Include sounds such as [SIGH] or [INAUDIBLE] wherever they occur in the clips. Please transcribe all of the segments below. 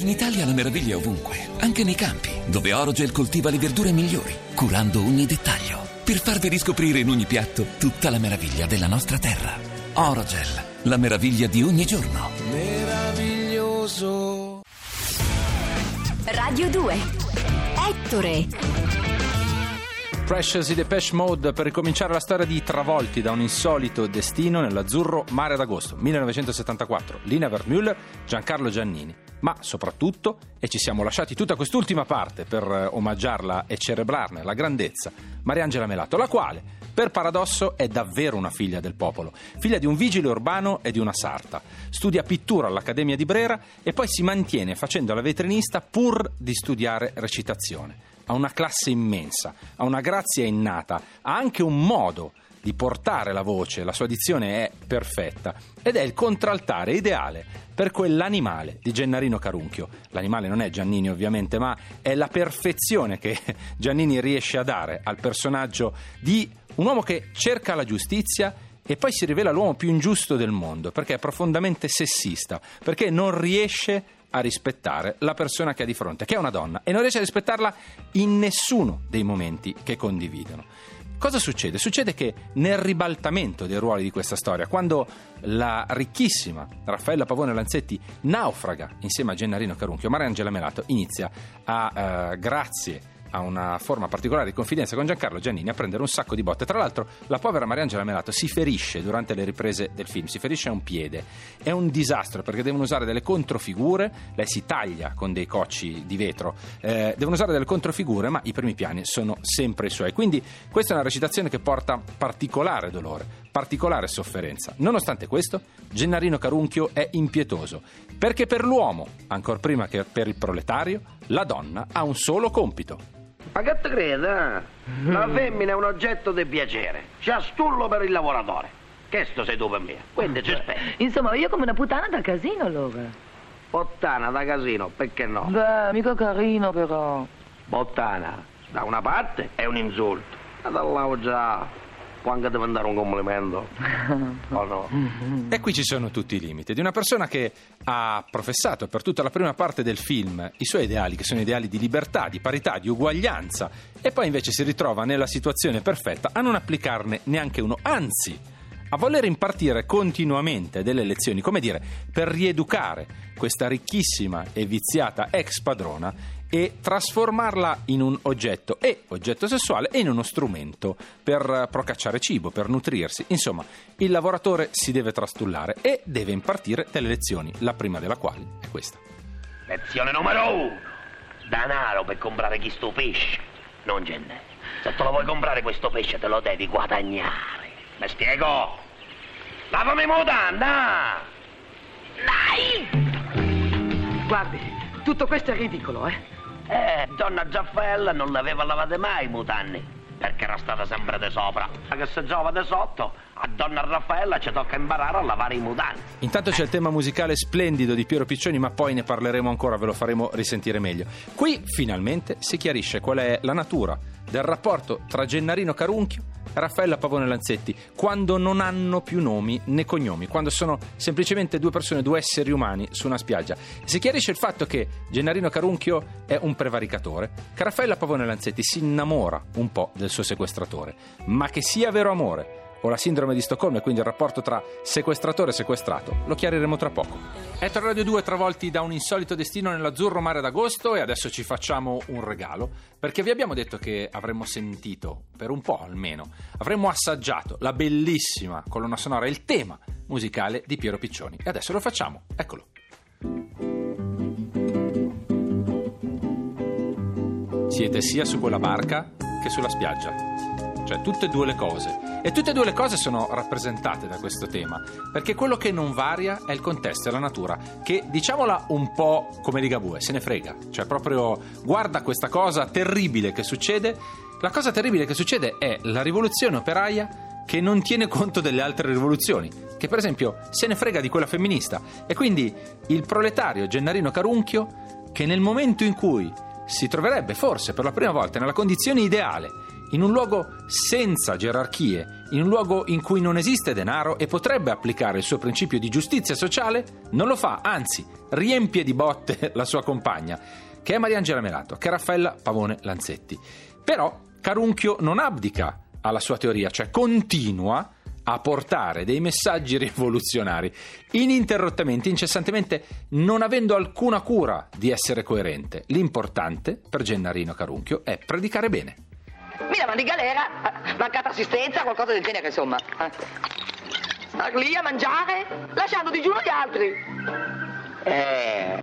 In Italia la meraviglia è ovunque, anche nei campi, dove Orogel coltiva le verdure migliori, curando ogni dettaglio, per farvi riscoprire in ogni piatto tutta la meraviglia della nostra terra. Orogel, la meraviglia di ogni giorno. meraviglioso. Radio 2 Ettore Precious i Depeche Mode per ricominciare la storia di travolti da un insolito destino nell'azzurro mare d'agosto 1974. Lina Wertmüller, Giancarlo Giannini. Ma soprattutto, e ci siamo lasciati tutta quest'ultima parte per eh, omaggiarla e cerebrarne la grandezza, Mariangela Melato, la quale, per paradosso, è davvero una figlia del popolo, figlia di un vigile urbano e di una sarta. Studia pittura all'Accademia di Brera e poi si mantiene facendo la vetrinista pur di studiare recitazione ha una classe immensa, ha una grazia innata, ha anche un modo di portare la voce, la sua dizione è perfetta ed è il contraltare ideale per quell'animale di Gennarino Carunchio. L'animale non è Giannini ovviamente, ma è la perfezione che [LAUGHS] Giannini riesce a dare al personaggio di un uomo che cerca la giustizia e poi si rivela l'uomo più ingiusto del mondo perché è profondamente sessista, perché non riesce a rispettare la persona che ha di fronte, che è una donna, e non riesce a rispettarla in nessuno dei momenti che condividono. Cosa succede? Succede che nel ribaltamento dei ruoli di questa storia, quando la ricchissima Raffaella Pavone Lanzetti naufraga insieme a Gennarino Carunchio, Mariangela Melato inizia a, uh, grazie ha una forma particolare di confidenza con Giancarlo Giannini a prendere un sacco di botte. Tra l'altro, la povera Mariangela Melato si ferisce durante le riprese del film, si ferisce a un piede. È un disastro perché devono usare delle controfigure, lei si taglia con dei cocci di vetro, eh, devono usare delle controfigure, ma i primi piani sono sempre i suoi. Quindi questa è una recitazione che porta particolare dolore, particolare sofferenza. Nonostante questo, Gennarino Carunchio è impietoso, perché per l'uomo, ancora prima che per il proletario, la donna ha un solo compito ma che te credi? eh? La femmina è un oggetto di piacere. C'ha stullo per il lavoratore. Che sto sei tu per me? Quindi ci aspetta. Insomma, io come una puttana da casino allora. Bottana da casino, perché no? Beh, mica carino però. Bottana, da una parte è un insulto. Ma dall'altro già può anche diventare un complimento. [LAUGHS] O no? E qui ci sono tutti i limiti di una persona che ha professato per tutta la prima parte del film i suoi ideali, che sono ideali di libertà, di parità, di uguaglianza, e poi invece si ritrova nella situazione perfetta a non applicarne neanche uno, anzi a voler impartire continuamente delle lezioni, come dire, per rieducare questa ricchissima e viziata ex padrona e trasformarla in un oggetto e oggetto sessuale e in uno strumento per procacciare cibo, per nutrirsi. Insomma, il lavoratore si deve trastullare e deve impartire delle lezioni, la prima della quale è questa. Lezione numero uno. Danaro per comprare chi sto pesce. Non genne. Se te lo vuoi comprare questo pesce te lo devi guadagnare. Mi spiego? Lavami mutanda! Dai! Guardi, tutto questo è ridicolo, eh? Eh, donna Giaffaella non l'aveva lavate mai i mutanni. Perché era stata sempre di sopra. Ma che se giova di sotto, a donna Raffaella ci tocca imparare a lavare i mutanti. Intanto c'è il tema musicale splendido di Piero Piccioni, ma poi ne parleremo ancora, ve lo faremo risentire meglio. Qui finalmente si chiarisce qual è la natura del rapporto tra Gennarino Carunchio e Raffaella Pavone Lanzetti, quando non hanno più nomi né cognomi, quando sono semplicemente due persone, due esseri umani su una spiaggia. Si chiarisce il fatto che Gennarino Carunchio è un prevaricatore, che Raffaella Pavone Lanzetti si innamora un po' del suo sequestratore, ma che sia vero amore o la sindrome di Stoccolma e quindi il rapporto tra sequestratore e sequestrato. Lo chiariremo tra poco. Etro Radio 2 travolti da un insolito destino nell'azzurro mare d'agosto e adesso ci facciamo un regalo perché vi abbiamo detto che avremmo sentito, per un po' almeno, avremmo assaggiato la bellissima colonna sonora, il tema musicale di Piero Piccioni e adesso lo facciamo. Eccolo. Siete sia su quella barca che sulla spiaggia, cioè tutte e due le cose. E tutte e due le cose sono rappresentate da questo tema, perché quello che non varia è il contesto e la natura, che diciamola un po' come Ligabue, se ne frega, cioè proprio guarda questa cosa terribile che succede. La cosa terribile che succede è la rivoluzione operaia che non tiene conto delle altre rivoluzioni, che per esempio se ne frega di quella femminista. E quindi il proletario Gennarino Carunchio, che nel momento in cui si troverebbe forse per la prima volta nella condizione ideale in un luogo senza gerarchie, in un luogo in cui non esiste denaro e potrebbe applicare il suo principio di giustizia sociale, non lo fa, anzi riempie di botte [LAUGHS] la sua compagna, che è Mariangela Melato, che è Raffaella Pavone Lanzetti. Però Carunchio non abdica alla sua teoria, cioè continua a portare dei messaggi [LAUGHS] rivoluzionari, ininterrottamente, incessantemente, non avendo alcuna cura di essere coerente. L'importante per Gennarino Carunchio è predicare bene. Mi davano di galera, eh, mancata assistenza, qualcosa del genere, insomma. eh. Lì a mangiare, lasciando digiuno gli altri. Eh,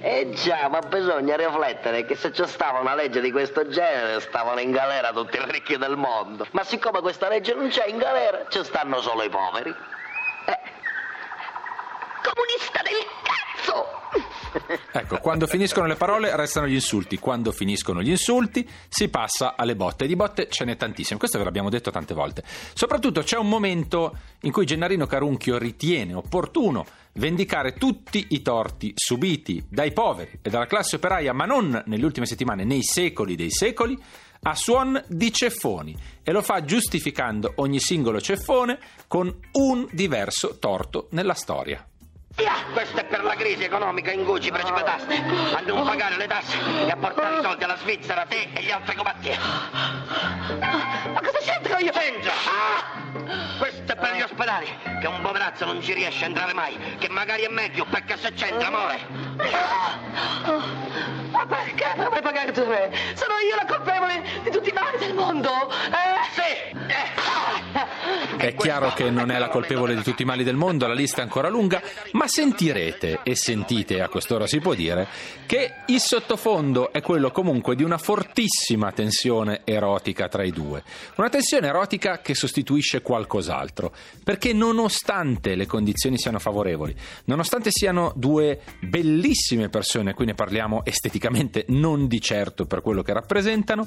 eh già, ma bisogna riflettere che se c'è stava una legge di questo genere stavano in galera tutti i ricchi del mondo. Ma siccome questa legge non c'è in galera, ci stanno solo i poveri. Eh. Comunista del cazzo! Ecco, quando finiscono le parole restano gli insulti, quando finiscono gli insulti si passa alle botte. Di botte ce n'è tantissime, questo ve l'abbiamo detto tante volte. Soprattutto c'è un momento in cui Gennarino Carunchio ritiene opportuno vendicare tutti i torti subiti dai poveri e dalla classe operaia, ma non nelle ultime settimane, nei secoli dei secoli, a suon di ceffoni e lo fa giustificando ogni singolo ceffone con un diverso torto nella storia. Questo è per la crisi economica in cui ci precipitaste. A non pagare le tasse e a portare i soldi alla Svizzera, te e gli altri combattieri. Ma cosa c'entro io? C'entra! Questo è per gli ospedali, che un poverazzo non ci riesce a entrare mai, che magari è meglio, perché se c'entra, amore. Ma perché dovrei pagare tu me? Sono io la colpevole di tutti i mali del mondo? È chiaro che non è la colpevole di tutti i mali del mondo, la lista è ancora lunga, ma sentirete e sentite, a quest'ora si può dire, che il sottofondo è quello comunque di una fortissima tensione erotica tra i due. Una tensione erotica che sostituisce qualcos'altro, perché nonostante le condizioni siano favorevoli, nonostante siano due bellissime persone, qui ne parliamo esteticamente, non di certo per quello che rappresentano,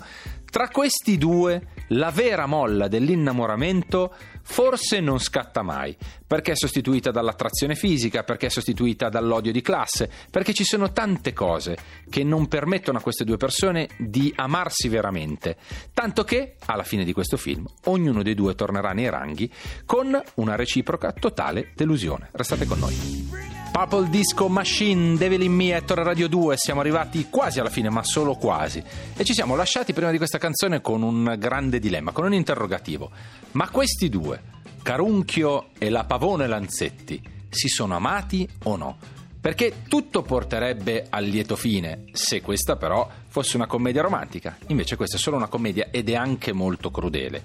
tra questi due la vera molla dell'innamoramento forse non scatta mai, perché è sostituita dall'attrazione fisica, perché è sostituita dall'odio di classe, perché ci sono tante cose che non permettono a queste due persone di amarsi veramente, tanto che alla fine di questo film ognuno dei due tornerà nei ranghi con una reciproca totale delusione. Restate con noi. Purple Disco Machine, Devil in Me, Ettore Radio 2, siamo arrivati quasi alla fine, ma solo quasi. E ci siamo lasciati prima di questa canzone con un grande dilemma, con un interrogativo. Ma questi due, Carunchio e la Pavone Lanzetti, si sono amati o no? Perché tutto porterebbe al lieto fine, se questa però fosse una commedia romantica. Invece questa è solo una commedia ed è anche molto crudele.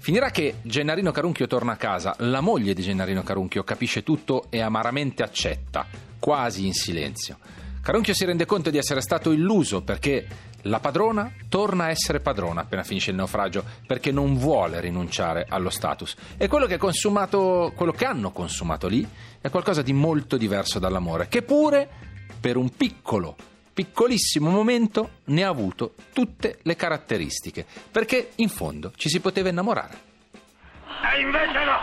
Finirà che Gennarino Carunchio torna a casa, la moglie di Gennarino Carunchio capisce tutto e amaramente accetta, quasi in silenzio. Carunchio si rende conto di essere stato illuso perché la padrona torna a essere padrona appena finisce il naufragio perché non vuole rinunciare allo status. E quello che, quello che hanno consumato lì è qualcosa di molto diverso dall'amore, che pure per un piccolo piccolissimo momento ne ha avuto tutte le caratteristiche, perché in fondo ci si poteva innamorare. E invece no!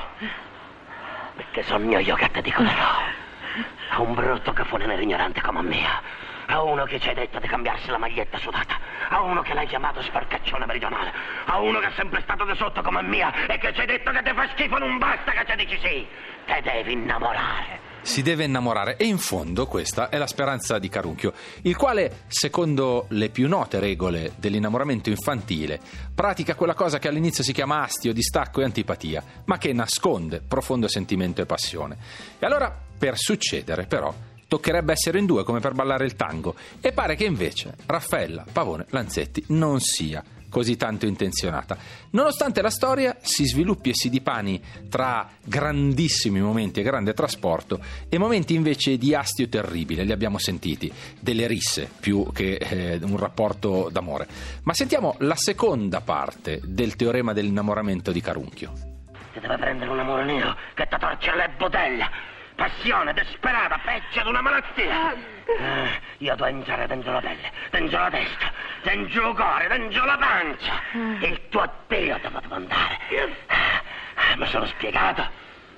Perché sono io che ti dico di no. A un brutto cafonene ignorante come me. A uno che ci hai detto di cambiarsi la maglietta sudata. A uno che l'hai chiamato sporcaccione meridionale. A uno che è sempre stato di sotto come mia e che ci hai detto che ti fa schifo non basta che ci dici sì. Te devi innamorare si deve innamorare e in fondo questa è la speranza di Carunchio, il quale, secondo le più note regole dell'innamoramento infantile, pratica quella cosa che all'inizio si chiama astio, distacco e antipatia, ma che nasconde profondo sentimento e passione. E allora, per succedere però, toccherebbe essere in due come per ballare il tango e pare che invece Raffaella Pavone Lanzetti non sia così tanto intenzionata. Nonostante la storia si sviluppi e si dipani tra grandissimi momenti e grande trasporto e momenti invece di astio terribile, li abbiamo sentiti, delle risse più che eh, un rapporto d'amore. Ma sentiamo la seconda parte del teorema dell'innamoramento di Carunchio. Ti deve prendere un amore nero che ti torce le botelle passione disperata, peggio di una malattia. Eh, io devo entrare dentro la pelle, dentro la testa, dentro il cuore, dentro la pancia. Il tuo Dio devo andare. Eh, mi sono spiegato?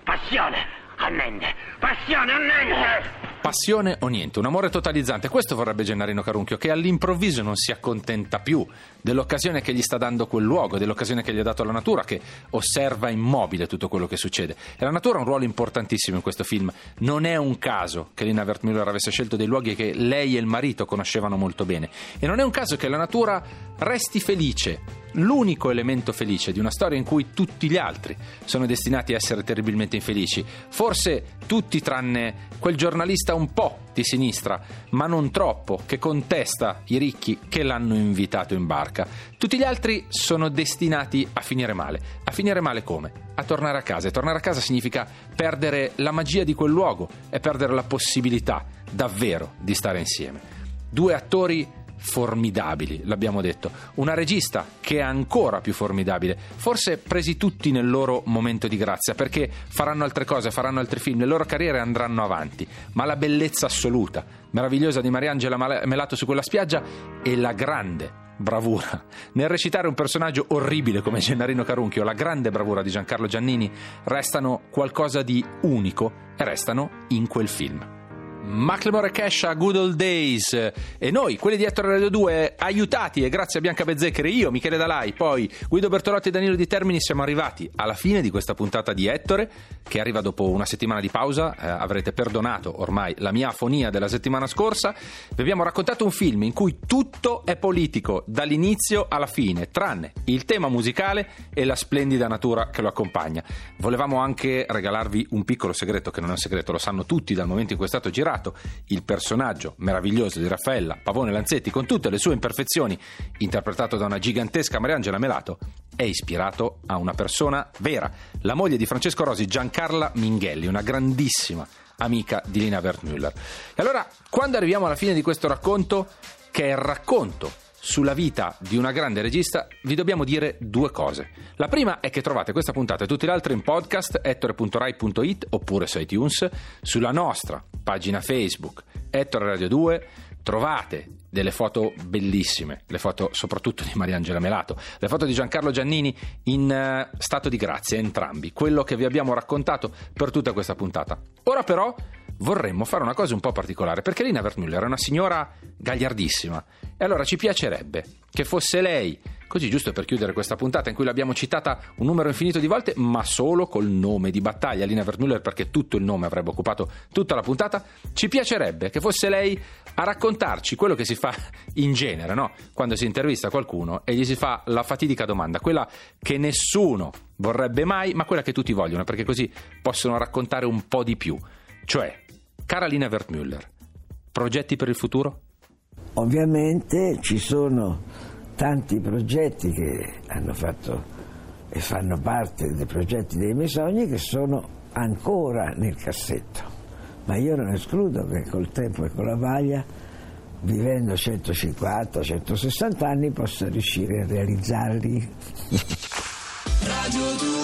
Passione, a niente. Passione, a niente. Passione o niente, un amore totalizzante. Questo vorrebbe Gennarino Carunchio, che all'improvviso non si accontenta più dell'occasione che gli sta dando quel luogo, dell'occasione che gli ha dato la natura, che osserva immobile tutto quello che succede. E la natura ha un ruolo importantissimo in questo film. Non è un caso che Lina Wertmüller avesse scelto dei luoghi che lei e il marito conoscevano molto bene. E non è un caso che la natura resti felice l'unico elemento felice di una storia in cui tutti gli altri sono destinati a essere terribilmente infelici. Forse tutti tranne quel giornalista un po' di sinistra, ma non troppo, che contesta i ricchi che l'hanno invitato in barca. Tutti gli altri sono destinati a finire male. A finire male come? A tornare a casa. E tornare a casa significa perdere la magia di quel luogo e perdere la possibilità davvero di stare insieme. Due attori formidabili, l'abbiamo detto. Una regista che è ancora più formidabile, forse presi tutti nel loro momento di grazia, perché faranno altre cose, faranno altri film, le loro carriere andranno avanti, ma la bellezza assoluta, meravigliosa di Mariangela Melato su quella spiaggia e la grande bravura nel recitare un personaggio orribile come Gennarino Carunchio, la grande bravura di Giancarlo Giannini, restano qualcosa di unico e restano in quel film. Macklemore Cash a Good Old Days. E noi, quelli di Ettore Radio 2, aiutati. E grazie a Bianca Bezzeccheri, io, Michele Dalai, poi Guido Bertolotti e Danilo Di Termini siamo arrivati alla fine di questa puntata di Ettore che arriva dopo una settimana di pausa, eh, avrete perdonato ormai la mia afonia della settimana scorsa, vi abbiamo raccontato un film in cui tutto è politico dall'inizio alla fine, tranne il tema musicale e la splendida natura che lo accompagna. Volevamo anche regalarvi un piccolo segreto che non è un segreto, lo sanno tutti dal momento in cui è stato girato creato il personaggio meraviglioso di Raffaella Pavone Lanzetti con tutte le sue imperfezioni, interpretato da una gigantesca Mariangela Melato, è ispirato a una persona vera, la moglie di Francesco Rosi, Giancarla Minghelli, una grandissima amica di Lina Wertmüller. E allora, quando arriviamo alla fine di questo racconto, che è il racconto sulla vita di una grande regista vi dobbiamo dire due cose. La prima è che trovate questa puntata e tutte le altre in podcast ettore.rai.it oppure su iTunes, sulla nostra pagina Facebook Ettore Radio 2 trovate delle foto bellissime, le foto soprattutto di Mariangela Melato, le foto di Giancarlo Giannini in uh, stato di grazia, entrambi, quello che vi abbiamo raccontato per tutta questa puntata. Ora però vorremmo fare una cosa un po' particolare, perché Lina Wertmüller è una signora gagliardissima e allora ci piacerebbe che fosse lei, così giusto per chiudere questa puntata in cui l'abbiamo citata un numero infinito di volte, ma solo col nome di battaglia, Lina Wertmüller, perché tutto il nome avrebbe occupato tutta la puntata, ci piacerebbe che fosse lei a raccontarci quello che si fa in genere, no? Quando si intervista qualcuno e gli si fa la fatidica domanda, quella che nessuno vorrebbe mai, ma quella che tutti vogliono, perché così possono raccontare un po' di più. Cioè, Carolina Wertmüller, progetti per il futuro? Ovviamente ci sono tanti progetti che hanno fatto e fanno parte dei progetti dei miei sogni che sono ancora nel cassetto, ma io non escludo che col tempo e con la vaglia, vivendo 150-160 anni, possa riuscire a realizzarli. Radio 2